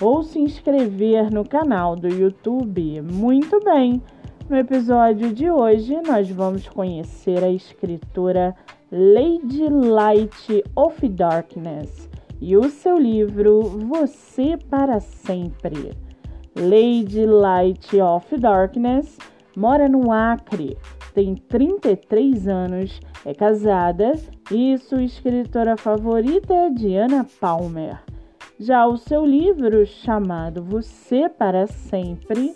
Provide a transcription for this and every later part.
ou se inscrever no canal do YouTube. Muito bem! No episódio de hoje, nós vamos conhecer a escritora Lady Light of Darkness e o seu livro Você para Sempre. Lady Light of Darkness mora no Acre, tem 33 anos, é casada e sua escritora favorita é Diana Palmer. Já o seu livro, chamado Você para Sempre,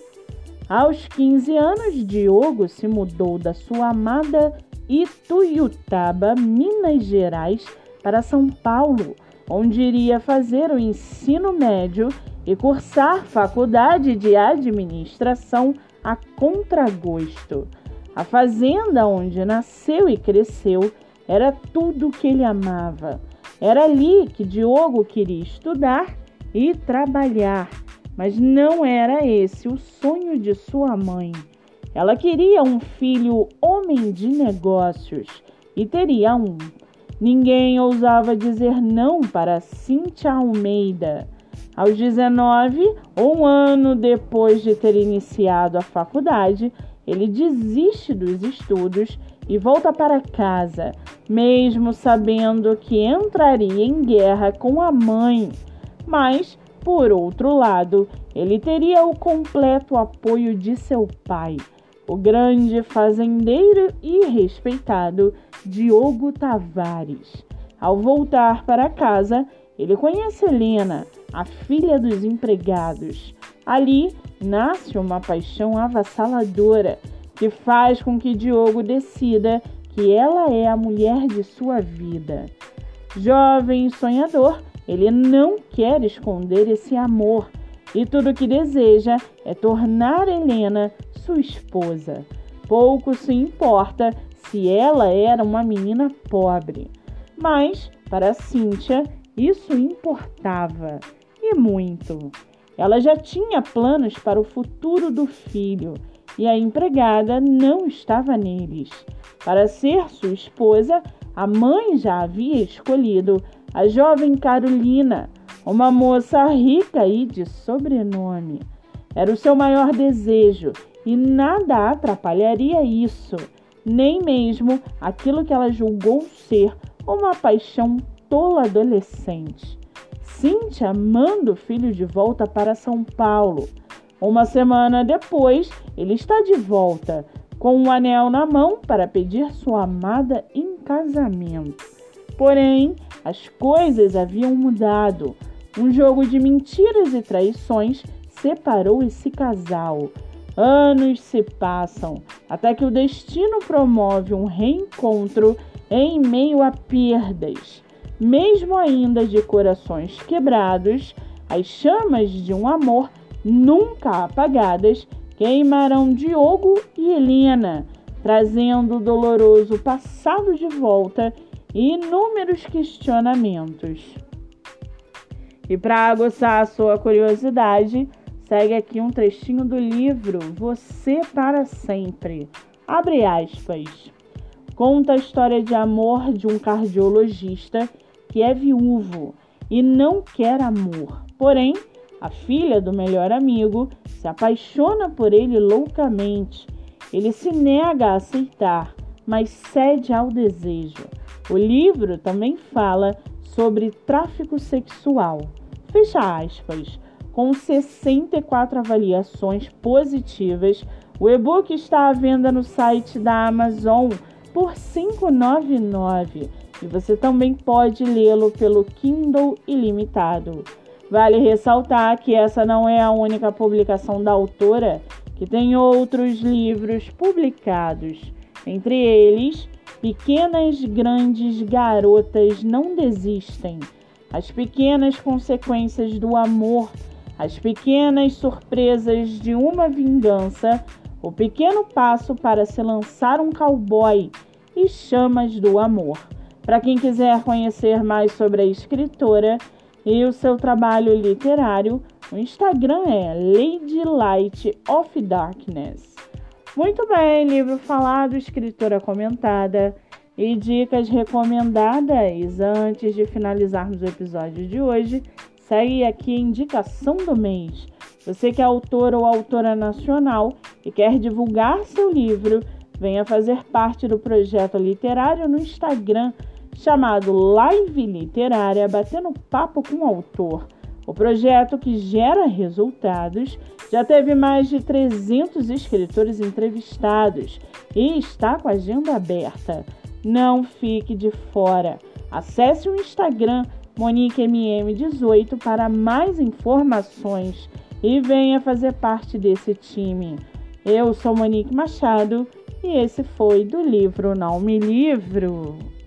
aos 15 anos, Diogo se mudou da sua amada Ituiutaba, Minas Gerais, para São Paulo, onde iria fazer o ensino médio e cursar faculdade de administração a contragosto. A fazenda onde nasceu e cresceu era tudo o que ele amava. Era ali que Diogo queria estudar e trabalhar, mas não era esse o sonho de sua mãe. Ela queria um filho homem de negócios e teria um. Ninguém ousava dizer não para Cíntia Almeida. Aos 19, um ano depois de ter iniciado a faculdade, ele desiste dos estudos e volta para casa, mesmo sabendo que entraria em guerra com a mãe. Mas, por outro lado, ele teria o completo apoio de seu pai, o grande fazendeiro e respeitado Diogo Tavares. Ao voltar para casa, ele conhece Helena, a filha dos empregados. Ali nasce uma paixão avassaladora que faz com que Diogo decida que ela é a mulher de sua vida. Jovem e sonhador, ele não quer esconder esse amor e tudo o que deseja é tornar Helena sua esposa. Pouco se importa se ela era uma menina pobre. Mas, para Cíntia, isso importava e muito. Ela já tinha planos para o futuro do filho e a empregada não estava neles. Para ser sua esposa, a mãe já havia escolhido a jovem Carolina, uma moça rica e de sobrenome. Era o seu maior desejo e nada atrapalharia isso, nem mesmo aquilo que ela julgou ser uma paixão tola adolescente. Cíntia manda o filho de volta para São Paulo uma semana depois, ele está de volta, com um anel na mão para pedir sua amada em casamento. Porém, as coisas haviam mudado. Um jogo de mentiras e traições separou esse casal. Anos se passam até que o destino promove um reencontro em meio a perdas. Mesmo ainda de corações quebrados, as chamas de um amor nunca apagadas, queimarão Diogo e Helena, trazendo o doloroso passado de volta e inúmeros questionamentos. E para aguçar a sua curiosidade, segue aqui um trechinho do livro Você para Sempre. Abre aspas. Conta a história de amor de um cardiologista que é viúvo e não quer amor, porém a filha do melhor amigo se apaixona por ele loucamente. Ele se nega a aceitar, mas cede ao desejo. O livro também fala sobre tráfico sexual. Fecha aspas. Com 64 avaliações positivas, o e-book está à venda no site da Amazon por R$ 5,99 e você também pode lê-lo pelo Kindle Ilimitado. Vale ressaltar que essa não é a única publicação da autora, que tem outros livros publicados, entre eles Pequenas Grandes Garotas Não Desistem, As Pequenas Consequências do Amor, as pequenas surpresas de uma vingança, o pequeno passo para se lançar um cowboy e chamas do amor. Para quem quiser conhecer mais sobre a escritora e o seu trabalho literário, o Instagram é Lady Light of Darkness. Muito bem, livro falado, escritora comentada e dicas recomendadas. Antes de finalizarmos o episódio de hoje, segue aqui a indicação do mês. Você que é autor ou autora nacional e quer divulgar seu livro, venha fazer parte do projeto literário no Instagram chamado Live Literária Batendo Papo com o Autor. O projeto que gera resultados já teve mais de 300 escritores entrevistados e está com a agenda aberta. Não fique de fora. Acesse o Instagram MoniqueMM18 para mais informações e venha fazer parte desse time. Eu sou Monique Machado e esse foi do livro Não Me Livro.